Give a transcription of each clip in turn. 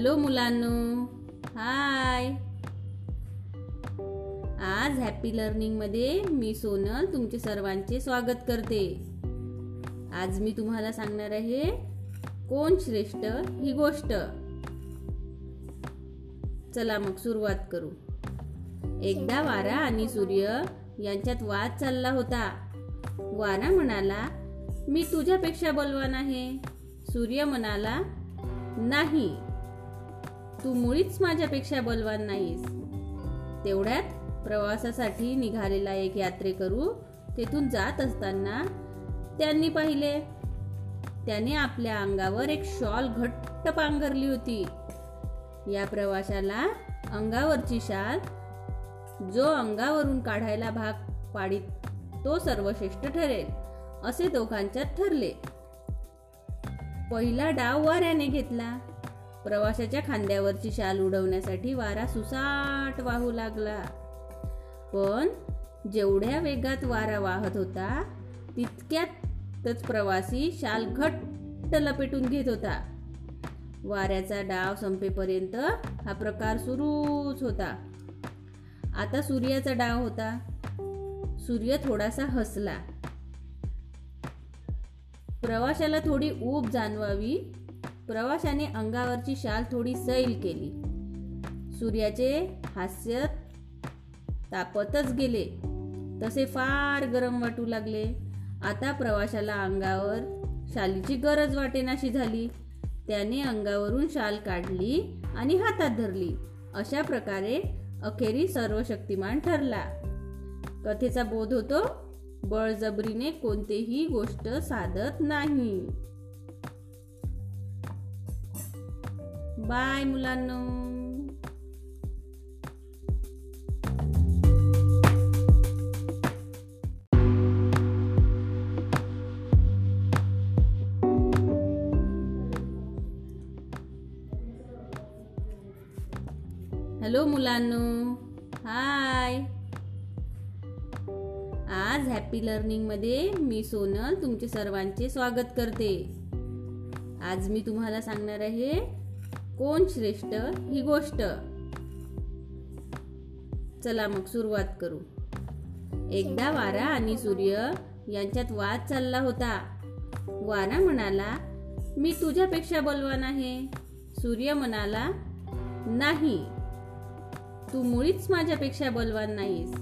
Hello मुलांनो. हाय. आज happy लर्निंगमध्ये मी सोनल तुमचे सर्वांचे स्वागत करते. आज मी तुम्हाला सांगणार आहे कोण श्रेष्ठ ही गोष्ट. चला मग सुरुवात करू. एकदा वारा आणि सूर्य यांच्यात वाद चालला होता. वारा म्हणाला मी तुझ्यापेक्षा बलवान आहे. सूर्य म्हणाला नाही तू मुळीच माझ्यापेक्षा बलवान नाहीस. तेवढ्यात प्रवासासाठी निघालेला एक यात्रेकरू तेथून जात असताना त्यांनी पाहिले. त्याने आपल्या अंगावर एक शॉल घट्ट पांघरली होती. या प्रवाशाला अंगावरची शाल जो अंगावरून काढायला भाग पाडीत तो सर्वश्रेष्ठ ठरेल असे दोघांच्यात ठरले. पहिला डाव वाऱ्याने घेतला. प्रवाशाच्या खांद्यावरची शाल उडवण्यासाठी वारा सुसाट वाहू लागला. पण जेवढ्या वेगात वारा वाहत होता तितक्यातच प्रवासी शाल घट्ट लपेटून घेत होता. वाऱ्याचा डाव संपेपर्यंत हा प्रकार सुरूच होता. आता सूर्याचा डाव होता. सूर्य थोडासा हसला. प्रवाशाला थोडी ऊब जाणवावी प्रवाशाने अंगावरची शाल थोडी सैल केली. सूर्याचे हास्य तापतच गेले. तसे फार गरम वाटू लागले. आता प्रवाशाला अंगावर शालीची गरज वाटेनाशी झाली. त्याने अंगावरून शाल काढली आणि हातात धरली. अशा प्रकारे अखेरी सर्वशक्तिमान ठरला. कथेचा बोध होतो बळजबरीने कोणतेही गोष्ट साधत नाही. बाय मुलांनो. हॅलो मुलांनो. हाय. आज हॅपी लर्निंगमध्ये मी सोनल तुमचे सर्वांचे स्वागत करते. आज मी तुम्हाला सांगणार आहे कोण श्रेष्ठ ही गोष्ट? चला मग सुरुवात करू. एकदा वारा आणि सूर्य यांच्यात वाद चालला होता. वारा म्हणाला मी तुझ्यापेक्षा बलवान आहे. सूर्य म्हणाला नाही तू मुळीच माझ्यापेक्षा बलवान नाहीस.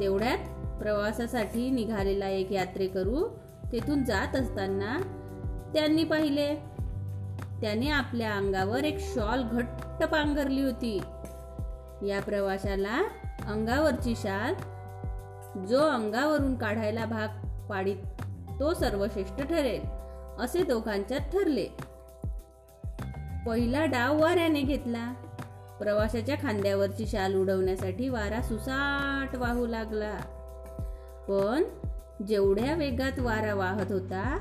तेवढ्यात प्रवासासाठी निघालेला एक यात्रेकरू तेथून जात असताना त्यांनी पाहिले त्याने आपल्या अंगावर एक शॉल घट्ट पांघरली होती. या प्रवाशाला अंगावरची शाल जो अंगावरून काढायला भाग पाडीत तो सर्वश्रेष्ठ ठरेल असे दोघांच्यात ठरले. पहिला डाव वाऱ्याने घेतला. प्रवाशाच्या खांद्यावरची शाल उडवण्यासाठी वारा सुसाट वाहू लागला. पण जेवढ्या वेगात वारा वाहत होता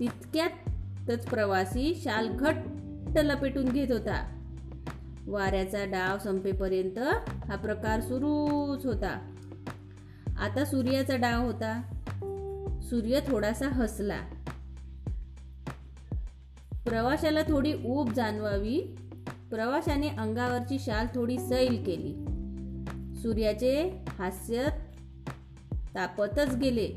तितक्यात तच प्रवासी शाल घट्ट लपेटून घेत होता. वाऱ्याचा डाव संपेपर्यंत हा प्रकार सुरूच होता. आता सूर्याचा डाव होता. सूर्य थोडासा हसला. प्रवाशाला थोडी ऊब जाणवावी. प्रवाशाने अंगावरची शाल थोडी सैल केली. सूर्याचे हास्य तापतच गेले.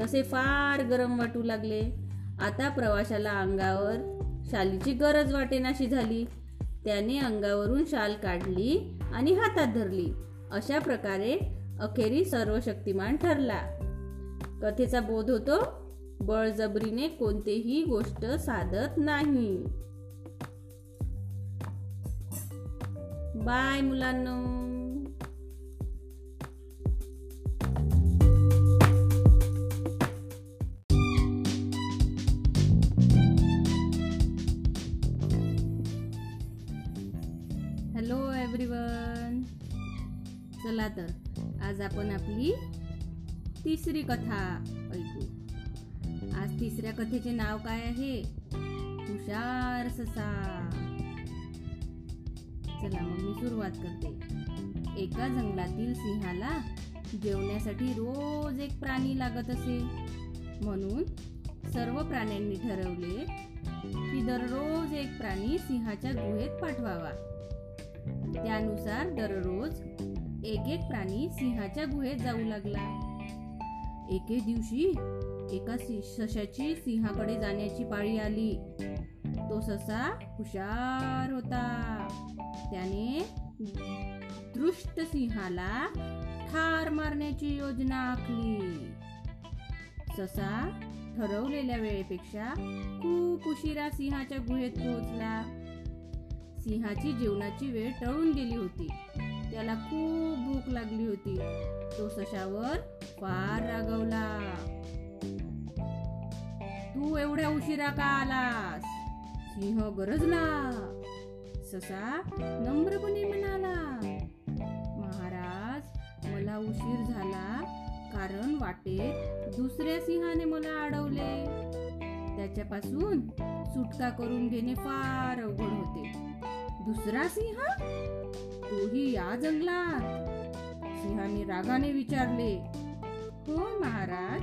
तसे फार गरम वाटू लागले. आता प्रवाशाला अंगावर शालीची गरज वाटेनाशी झाली. त्याने अंगावरून शाल काढली आणि हातात धरली. अशा प्रकारे अखेरी सर्वशक्तिमान ठरला. कथेचा बोध होतो बळजबरीने कोणतेही गोष्ट साधत नाही. बाय मुलांनो. चला तर आज आपण आपली तिसरी कथा ऐकू। आज तिसऱ्या कथेचे नाव काय आहे? हुशार ससा। चला मग मी सुरुवात करते। एका जंगलातील सिंहाला जेवण्यासाठी रोज एक प्राणी लागत असे। म्हणून सर्व प्राण्यांनी ठरवले की दररोज एक प्राणी सिंहाच्या गुहेत पाठवावा। त्यानुसार दररोज एक एक प्राणी सिंहाच्या गुहेत जाऊ लागला. एके दिवशी एका सशाची सिंहाकडे जाण्याची पाळी आली. तो ससा हुशार होता. त्याने दृष्ट सिंहाला ठार मारण्याची योजना आखली. ससा ठरवलेल्या वेळेपेक्षा खूप उशिरा सिंहाच्या गुहेत पोहोचला. सिंहाची जेवणाची वेळ टळून गेली होती. त्याला खूप भूक लागली होती. तो सशावर फार रागवला. तू एवढ्या उशिरा का आलास? सिंह गरजला. ससा नम्रपणे म्हणाला महाराज मला उशीर झाला कारण वाटेत दुसऱ्या सिंहाने मला अडवले. त्याच्यापासून सुटका करून घेणे फार अवघड होते. दुसरा सिंह? तोही या जंगलात. सिंहाने रागाने विचारले हो महाराज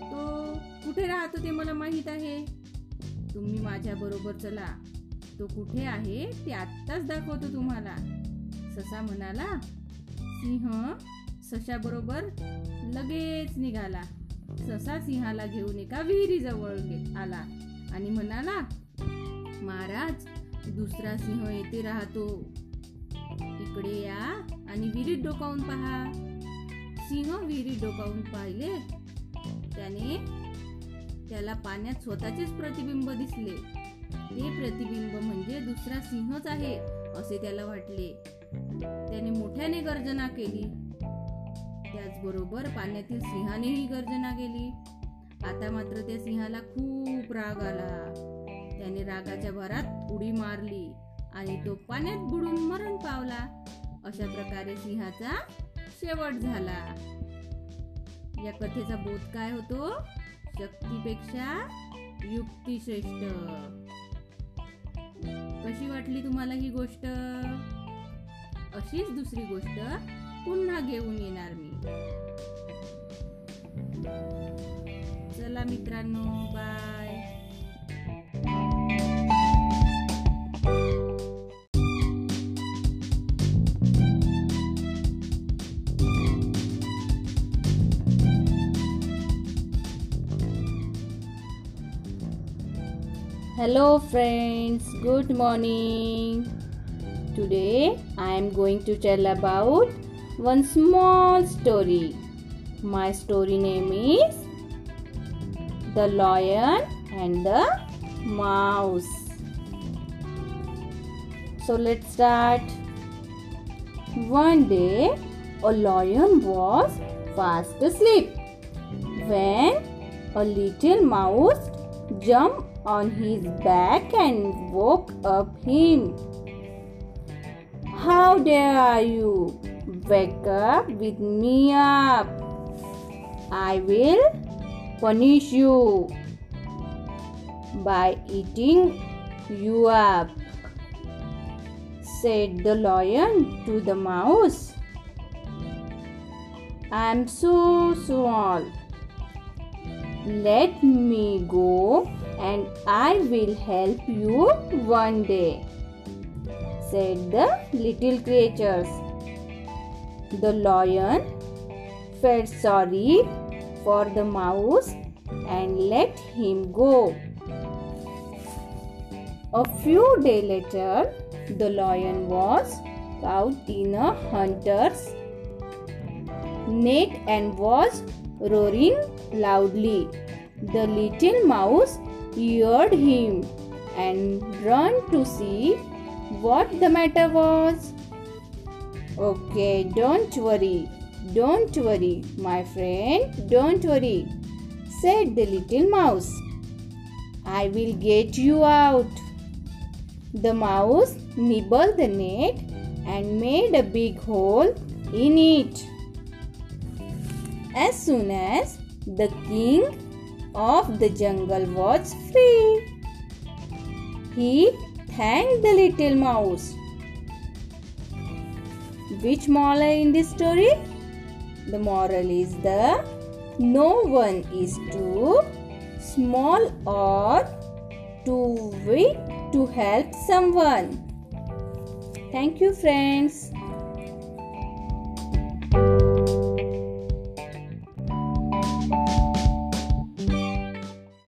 तो कुठे राहतो ते मला माहीत आहे? तुम्ही माझ्या बरोबर चला. तो कुठे आहे ते आत्ताच दाखवतो तुम्हाला. ससा म्हणाला सिंह सशाबरोबर लगेच निघाला. ससा सिंहाला घेऊन एका विहिरीजवळ गे- आला आणि म्हणाला महाराज दुसरा सिंह येथे राहतो. इकडे या आणि विहिरीत डोकावून पहा. सिंह विहिरीत डोकावून पाहिले. त्याने त्याला पाण्यात स्वतःचेच प्रतिबिंब दिसले. ते प्रतिबिंब म्हणजे दुसरा सिंहच आहे असे त्याला वाटले. त्याने मोठ्याने गर्जना केली. त्याचबरोबर पाण्यातील सिंहानेही गर्जना केली. आता मात्र त्या सिंहाला खूप राग आला. त्याने रागाच्या भरात उडी मारली आणि तो पाण्यात बुडून मरण पावला. अशा प्रकारे सिंहाचा शेवट झाला. या कथेचा बोध काय होतो? शक्तीपेक्षा युक्ती श्रेष्ठ कशी वाटली तुम्हाला ही गोष्ट? अशीच दुसरी गोष्ट पुन्हा घेऊन येणार मी. चला मित्रांनो bye Hello, friends. Good morning. Today I am going to tell about one small story. My story name is The Lion and the Mouse. So let's start. One day, a lion was fast asleep when a little mouse jumped on his back and woke up him. How dare you wake up with me up? I will punish you by eating you up, said the lion to the mouse. I am so small. Let me go and I will help you one day, said the little creatures. The lion felt sorry for the mouse and let him go. A few days later, the lion was caught in a hunter's net and was roaring loudly. The little mouse heard him and ran to see what the matter was. Okay, don't worry, don't worry, my friend, don't worry, said the little mouse. I will get you out. The mouse nibbled the net and made a big hole in it. As soon as the king of the jungle was free, he thanked the little mouse. Which moral in this story? The moral is the no one is too small or too weak to help someone. Thank you, friends.